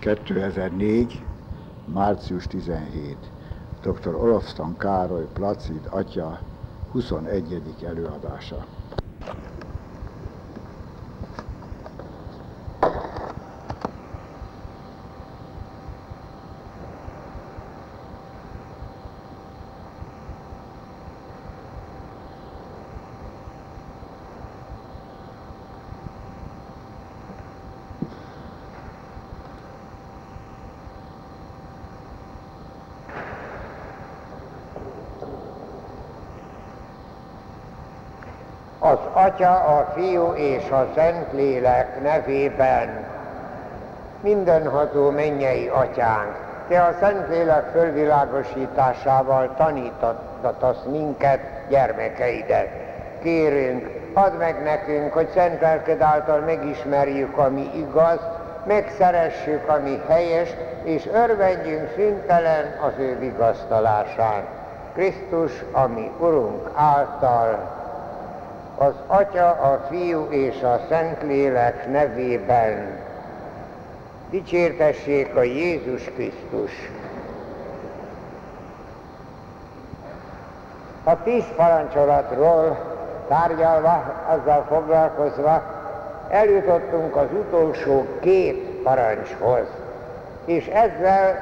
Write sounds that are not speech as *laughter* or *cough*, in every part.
2004. március 17. Dr. Olafstan Károly Placid atya 21. előadása. Az Atya, a Fiú és a Szentlélek nevében mindenható mennyei Atyánk, Te a Szentlélek fölvilágosításával tanítasz minket, gyermekeidet. Kérünk, add meg nekünk, hogy szent lelked által megismerjük, ami igaz, megszeressük, ami helyes, és örvendjünk szüntelen az ő vigasztalásán. Krisztus, ami Urunk által az Atya, a Fiú és a Szentlélek nevében. Dicsértessék a Jézus Krisztus! A tíz parancsolatról tárgyalva, azzal foglalkozva, eljutottunk az utolsó két parancshoz, és ezzel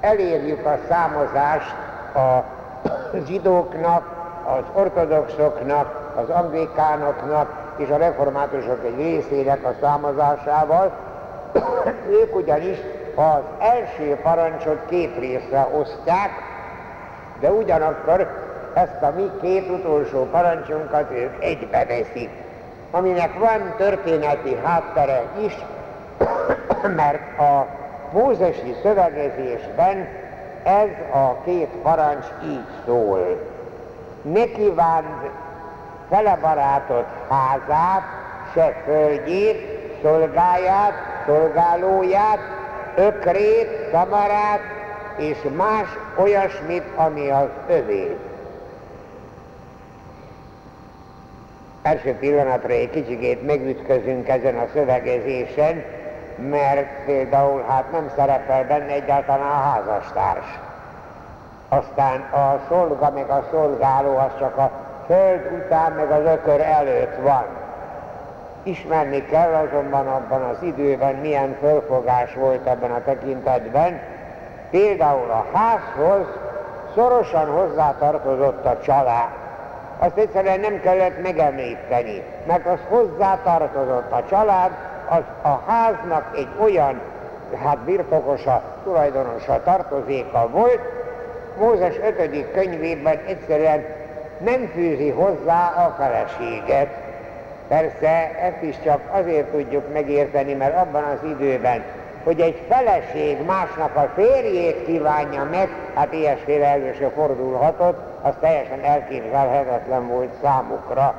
elérjük a számozást a zsidóknak, az ortodoxoknak, az anglikánoknak és a reformátusok egy részének a számozásával. *coughs* ők ugyanis az első parancsot két részre osztják, de ugyanakkor ezt a mi két utolsó parancsunkat ők egybe veszik, aminek van történeti háttere is, *coughs* mert a mózesi szövegezésben ez a két parancs így szól. Ne kívánd fele barátot házát, se földjét, szolgáját, szolgálóját, ökrét, kamarát és más olyasmit, ami az övé. Első pillanatra egy kicsikét megütközünk ezen a szövegezésen, mert például hát nem szerepel benne egyáltalán a házastárs. Aztán a szolga meg a szolgáló az csak a föld után meg az ökör előtt van. Ismerni kell azonban abban az időben milyen fölfogás volt ebben a tekintetben. Például a házhoz szorosan hozzátartozott a család. Azt egyszerűen nem kellett megemlíteni, mert az hozzátartozott a család, az a háznak egy olyan hát birtokosa, tulajdonosa, tartozéka volt, Mózes 5. könyvében egyszerűen nem fűzi hozzá a feleséget. Persze ezt is csak azért tudjuk megérteni, mert abban az időben, hogy egy feleség másnak a férjét kívánja meg, hát ilyesféle először fordulhatott, az teljesen elképzelhetetlen volt számukra.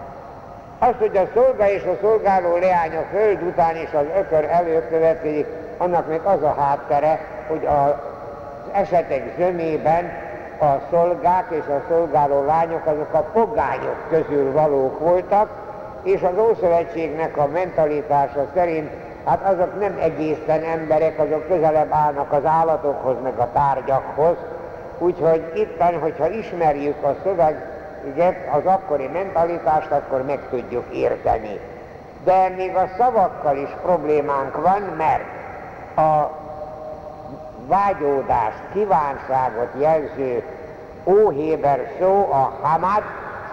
Az, hogy a szolga és a szolgáló leány a föld után és az ökör előtt következik, annak még az a háttere, hogy az esetek zömében a szolgák és a szolgáló lányok azok a pogányok közül valók voltak, és az Ószövetségnek a mentalitása szerint hát azok nem egészen emberek, azok közelebb állnak az állatokhoz, meg a tárgyakhoz, úgyhogy itten, hogyha ismerjük a szöveget, az akkori mentalitást, akkor meg tudjuk érteni. De még a szavakkal is problémánk van, mert a vágyódást, kívánságot jelző óhéber szó, a hamad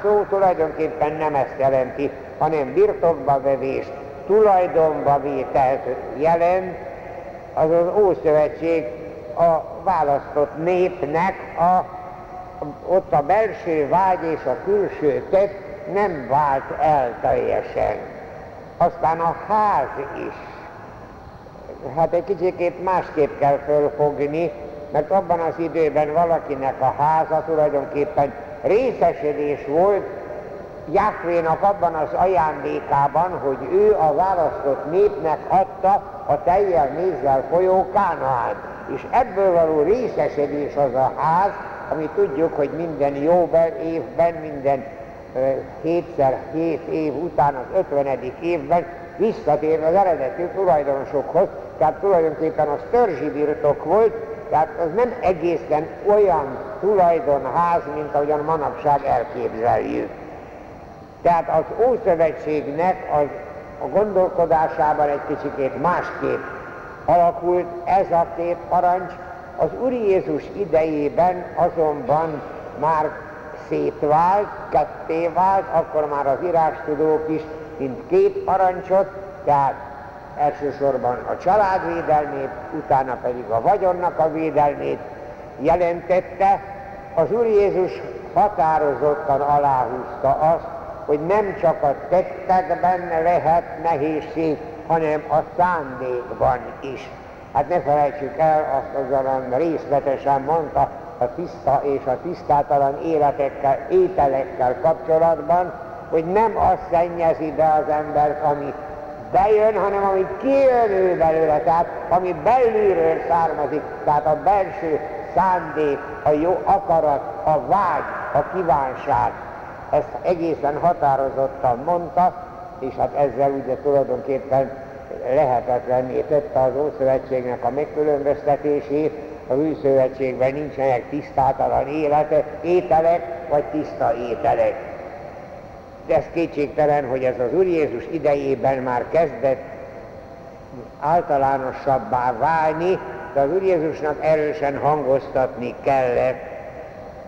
szó tulajdonképpen nem ezt jelenti, hanem birtokba vevést, tulajdonba vételt jelent, az az Ószövetség a választott népnek a, ott a belső vágy és a külső tett nem vált el teljesen. Aztán a ház is hát egy kicsikét másképp kell fölfogni, mert abban az időben valakinek a háza tulajdonképpen részesedés volt Jákvénak abban az ajándékában, hogy ő a választott népnek adta a teljel mézzel folyó Kánaán. És ebből való részesedés az a ház, ami tudjuk, hogy minden jó évben, minden hétszer hét év után az ötvenedik évben visszatér az eredeti tulajdonosokhoz, tehát tulajdonképpen az törzsi birtok volt, tehát az nem egészen olyan tulajdonház, mint ahogyan manapság elképzeljük. Tehát az Ószövetségnek az, a gondolkodásában egy kicsikét másképp alakult ez a két parancs, az Úr Jézus idejében azonban már szétvált, ketté vált, akkor már az írástudók is, mint két parancsot, tehát elsősorban a családvédelmét, utána pedig a vagyonnak a védelmét jelentette. Az Úr Jézus határozottan aláhúzta azt, hogy nem csak a tettekben lehet nehézség, hanem a szándékban is. Hát ne felejtsük el, azt azon részletesen mondta a tiszta és a tisztátalan életekkel, ételekkel kapcsolatban, hogy nem az szennyezi be az embert, ami bejön, hanem ami kijön ő belőle, tehát ami belülről származik, tehát a belső szándék, a jó akarat, a vágy, a kívánság. Ezt egészen határozottan mondta, és hát ezzel ugye tulajdonképpen lehetetlenné tette az Ószövetségnek a megkülönböztetését, az új szövetségben nincsenek tisztátalan élete, ételek, vagy tiszta ételek. De ez kétségtelen, hogy ez az Úr Jézus idejében már kezdett általánosabbá válni, de az Úr Jézusnak erősen hangoztatni kellett.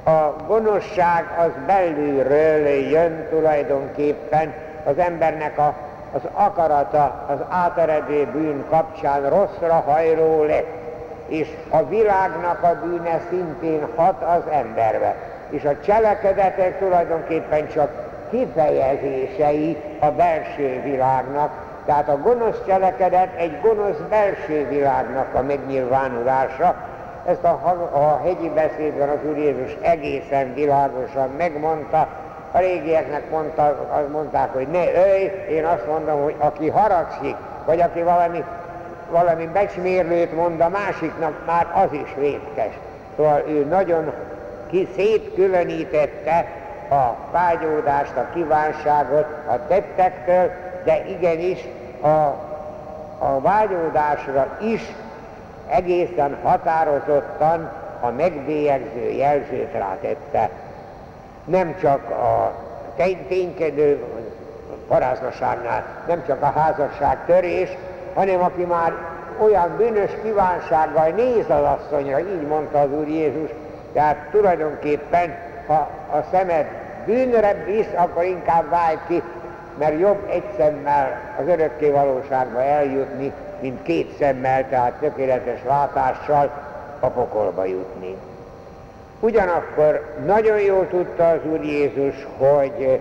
A gonoszság az belülről jön tulajdonképpen, az embernek a, az akarata az áteredő bűn kapcsán rosszra hajló lett, és a világnak a bűne szintén hat az emberbe. És a cselekedetek tulajdonképpen csak kifejezései a belső világnak, tehát a gonosz cselekedet egy gonosz belső világnak a megnyilvánulása. Ezt a, a hegyi beszédben az Úr Jézus egészen világosan megmondta, a régieknek mondta, mondták, hogy ne ölj, én azt mondom, hogy aki haragszik, vagy aki valami, valami becsmérlőt mond a másiknak, már az is vétkes. Szóval ő nagyon ki szétkülönítette a vágyódást, a kívánságot a tettektől, de igenis a, a vágyódásra is egészen határozottan a megbélyegző jelzőt rátette. Nem csak a ténykedő paráznaságnál, nem csak a házasság törés, hanem aki már olyan bűnös kívánsággal néz az asszonyra, így mondta az Úr Jézus, tehát tulajdonképpen ha a szemed bűnre visz, akkor inkább válj ki, mert jobb egy szemmel az örökké valóságba eljutni, mint két szemmel, tehát tökéletes látással a pokolba jutni. Ugyanakkor nagyon jól tudta az Úr Jézus, hogy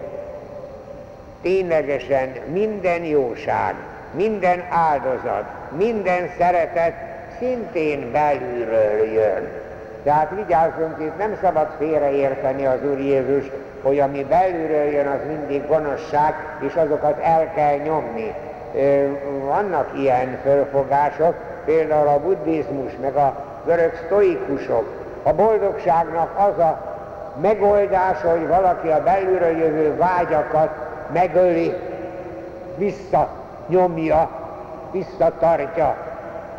ténylegesen minden jóság, minden áldozat, minden szeretet szintén belülről jön. Tehát vigyázzunk, itt nem szabad félreérteni az Úr Jézus, hogy ami belülről jön, az mindig gonoszság, és azokat el kell nyomni. Vannak ilyen fölfogások, például a buddhizmus, meg a görög sztoikusok. A boldogságnak az a megoldás, hogy valaki a belülről jövő vágyakat megöli, visszanyomja, visszatartja.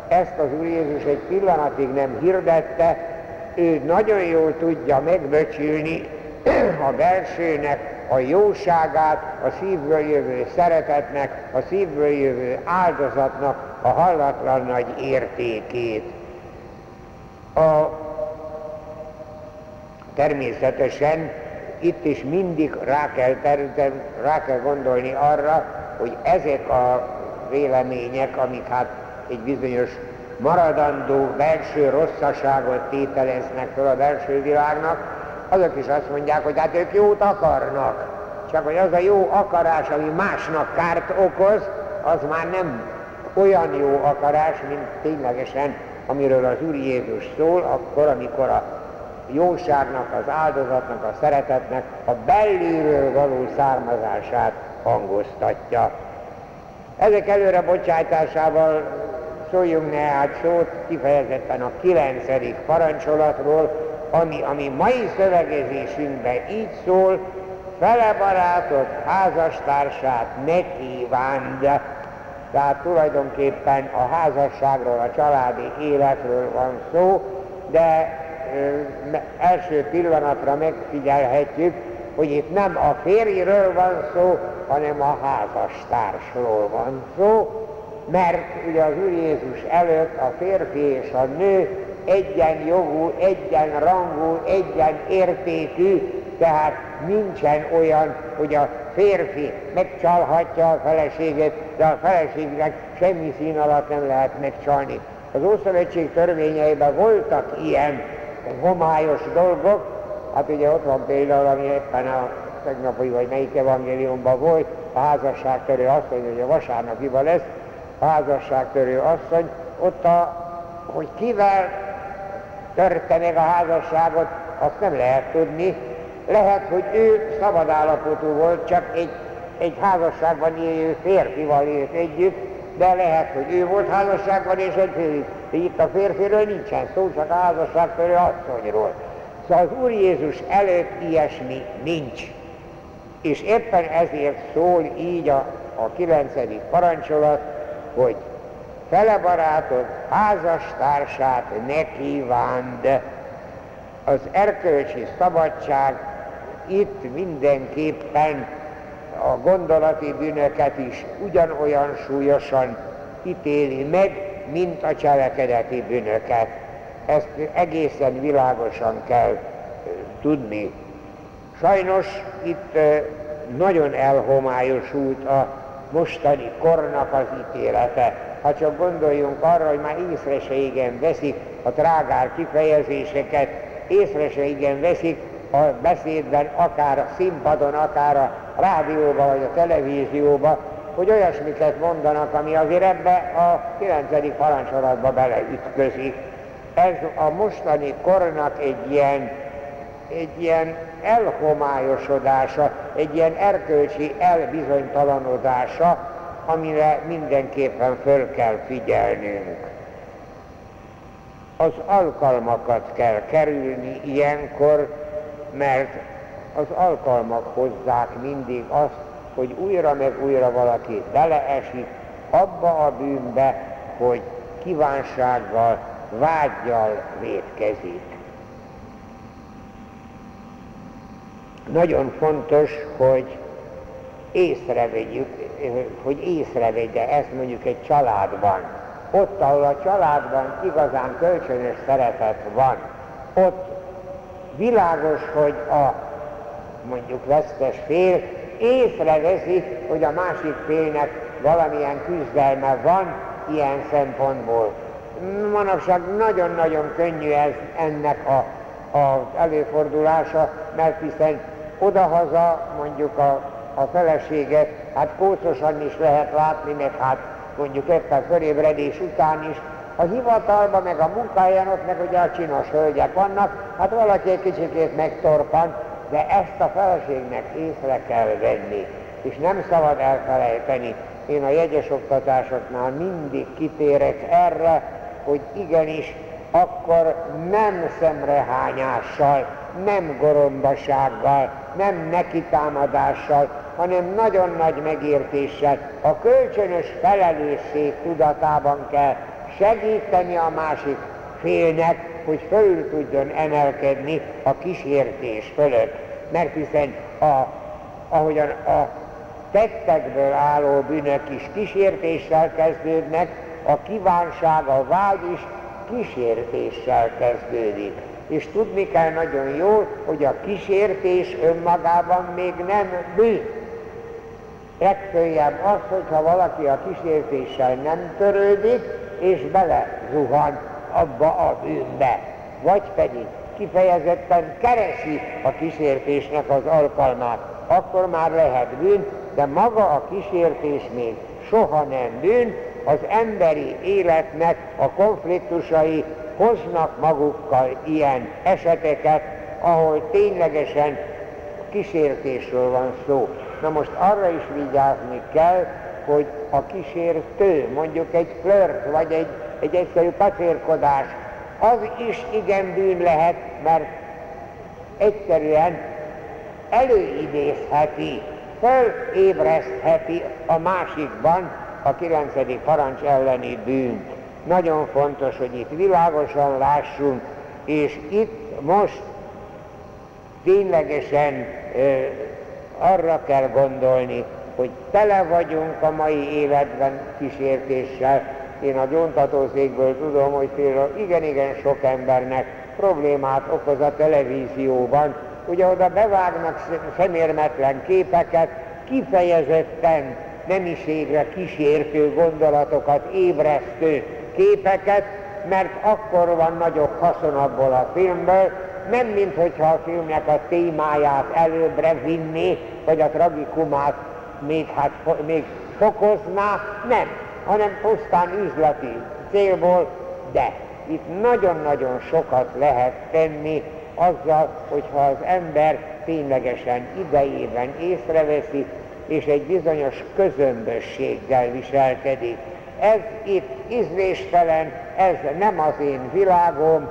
Ezt az Úr Jézus egy pillanatig nem hirdette, ő nagyon jól tudja megböcsülni *clears throat* a belsőnek a jóságát, a szívből jövő szeretetnek, a szívből jövő áldozatnak a hallatlan nagy értékét. A, természetesen itt is mindig rá kell, terülten, rá kell gondolni arra, hogy ezek a vélemények, amik hát egy bizonyos maradandó belső rosszaságot tételeznek fel a belső világnak, azok is azt mondják, hogy hát ők jót akarnak. Csak hogy az a jó akarás, ami másnak kárt okoz, az már nem olyan jó akarás, mint ténylegesen, amiről az Úr Jézus szól, akkor, amikor a jóságnak, az áldozatnak, a szeretetnek a belülről való származását hangoztatja. Ezek előre bocsájtásával szóljunk át szót kifejezetten a kilencedik parancsolatról, ami, ami mai szövegezésünkben így szól, fele barátot, házastársát ne kívánd. tehát tulajdonképpen a házasságról, a családi életről van szó, de első pillanatra megfigyelhetjük, hogy itt nem a férjről van szó, hanem a házastársról van szó, mert ugye az Úr Jézus előtt a férfi és a nő egyenjogú, egyenrangú, egyenértékű, tehát nincsen olyan, hogy a férfi megcsalhatja a feleségét, de a feleségnek semmi szín alatt nem lehet megcsalni. Az Ószövetség törvényeiben voltak ilyen homályos dolgok, hát ugye ott van például, ami éppen a tegnapi vagy melyik evangéliumban volt, a házasságtörő asszony, hogy a vasárnapiban lesz, házasságtörő asszony, ott a, hogy kivel törte meg a házasságot, azt nem lehet tudni. Lehet, hogy ő szabad állapotú volt, csak egy, egy házasságban élő férfival élt együtt, de lehet, hogy ő volt házasságban, és egy férfi. Itt a férfiről nincsen szó, csak a házasságtörő asszonyról. Szóval az Úr Jézus előtt ilyesmi nincs. És éppen ezért szól így a, a kilencedik parancsolat, hogy fele barátod házastársát ne kívánd. Az erkölcsi szabadság itt mindenképpen a gondolati bűnöket is ugyanolyan súlyosan ítéli meg, mint a cselekedeti bűnöket. Ezt egészen világosan kell tudni. Sajnos itt nagyon elhomályosult a mostani kornak az ítélete. Ha csak gondoljunk arra, hogy már észre se igen veszik a trágár kifejezéseket, észre se igen veszik a beszédben, akár a színpadon, akár a rádióban vagy a televízióban, hogy olyasmiket mondanak, ami azért ebbe a 9. parancsolatba beleütközik. Ez a mostani kornak egy ilyen, egy ilyen elhomályosodása, egy ilyen erkölcsi elbizonytalanodása, amire mindenképpen föl kell figyelnünk. Az alkalmakat kell kerülni ilyenkor, mert az alkalmak hozzák mindig azt, hogy újra meg újra valaki beleesik abba a bűnbe, hogy kívánsággal, vágyjal védkezik. Nagyon fontos, hogy észrevegyük, hogy észrevegye ezt mondjuk egy családban. Ott, ahol a családban igazán kölcsönös szeretet van, ott világos, hogy a mondjuk vesztes fél észreveszi, hogy a másik félnek valamilyen küzdelme van ilyen szempontból. Manapság nagyon-nagyon könnyű ez ennek a, a előfordulása, mert hiszen odahaza mondjuk a, a feleséget, hát kócosan is lehet látni, meg hát mondjuk éppen fölébredés után is, a hivatalban, meg a munkáján ott meg ugye a csinos hölgyek vannak, hát valaki egy kicsikét megtorpan, de ezt a feleségnek észre kell venni, és nem szabad elfelejteni. Én a jegyes oktatásoknál mindig kitérek erre, hogy igenis, akkor nem szemrehányással, nem gorombasággal, nem nekitámadással, hanem nagyon nagy megértéssel, a kölcsönös felelősség tudatában kell segíteni a másik félnek, hogy fölül tudjon emelkedni a kísértés fölött. Mert hiszen a, ahogyan a tettekből álló bűnök is kísértéssel kezdődnek, a kívánság, a vágy is kísértéssel kezdődik. És tudni kell nagyon jól, hogy a kísértés önmagában még nem bűn. Legfőjebb az, hogyha valaki a kísértéssel nem törődik, és bele zuhan abba a bűnbe, vagy pedig kifejezetten keresi a kísértésnek az alkalmát, akkor már lehet bűn, de maga a kísértés még soha nem bűn, az emberi életnek a konfliktusai hoznak magukkal ilyen eseteket, ahol ténylegesen kísértésről van szó. Na most arra is vigyázni kell, hogy a kísértő, mondjuk egy flört, vagy egy, egy egyszerű pacérkodás, az is igen bűn lehet, mert egyszerűen előidézheti, fölébresztheti a másikban a 9. parancs elleni bűnt. Nagyon fontos, hogy itt világosan lássunk, és itt most ténylegesen ö, arra kell gondolni, hogy tele vagyunk a mai életben kísértéssel. Én a gyóntatószékből tudom, hogy például igen-igen sok embernek problémát okoz a televízióban. Ugye oda bevágnak szemérmetlen képeket, kifejezetten nemiségre kísértő gondolatokat, ébresztő képeket, mert akkor van nagyobb haszon abból a filmből, nem mint hogyha a filmnek a témáját előbbre vinni, vagy a tragikumát még, hát, még fokozná, nem, hanem pusztán üzleti célból, de itt nagyon-nagyon sokat lehet tenni azzal, hogyha az ember ténylegesen idejében észreveszi, és egy bizonyos közömbösséggel viselkedik. Ez itt ízléstelen, ez nem az én világom,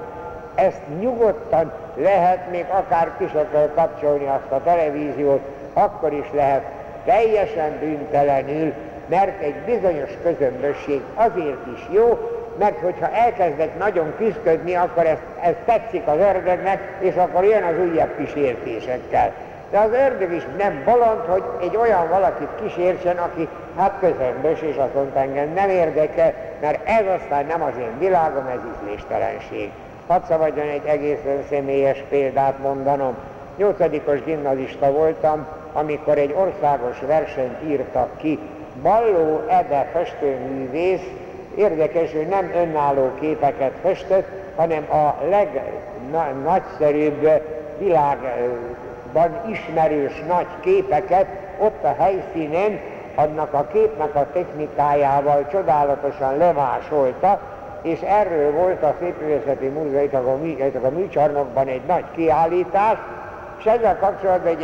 ezt nyugodtan lehet még akár kisekkel kapcsolni azt a televíziót, akkor is lehet teljesen bűntelenül, mert egy bizonyos közömbösség azért is jó, mert hogyha elkezdek nagyon küzdködni, akkor ez, ez tetszik az ördögnek, és akkor jön az újabb kísértésekkel. De az ördög is nem bolond, hogy egy olyan valakit kísértsen, aki hát közömbös, és azt mondta engem nem érdekel, mert ez aztán nem az én világom, ez ízléstelenség. Hadd szabadjon egy egészen személyes példát mondanom. Nyolcadikos gimnazista voltam, amikor egy országos versenyt írtak ki. Balló Ede festőművész, érdekes, hogy nem önálló képeket festett, hanem a legnagyszerűbb világban ismerős nagy képeket ott a helyszínen, annak a képnek a technikájával csodálatosan lemásolta, és erről volt a Szépművészeti Múzeum, a, mű, a műcsarnokban egy nagy kiállítás, és ezzel kapcsolatban egy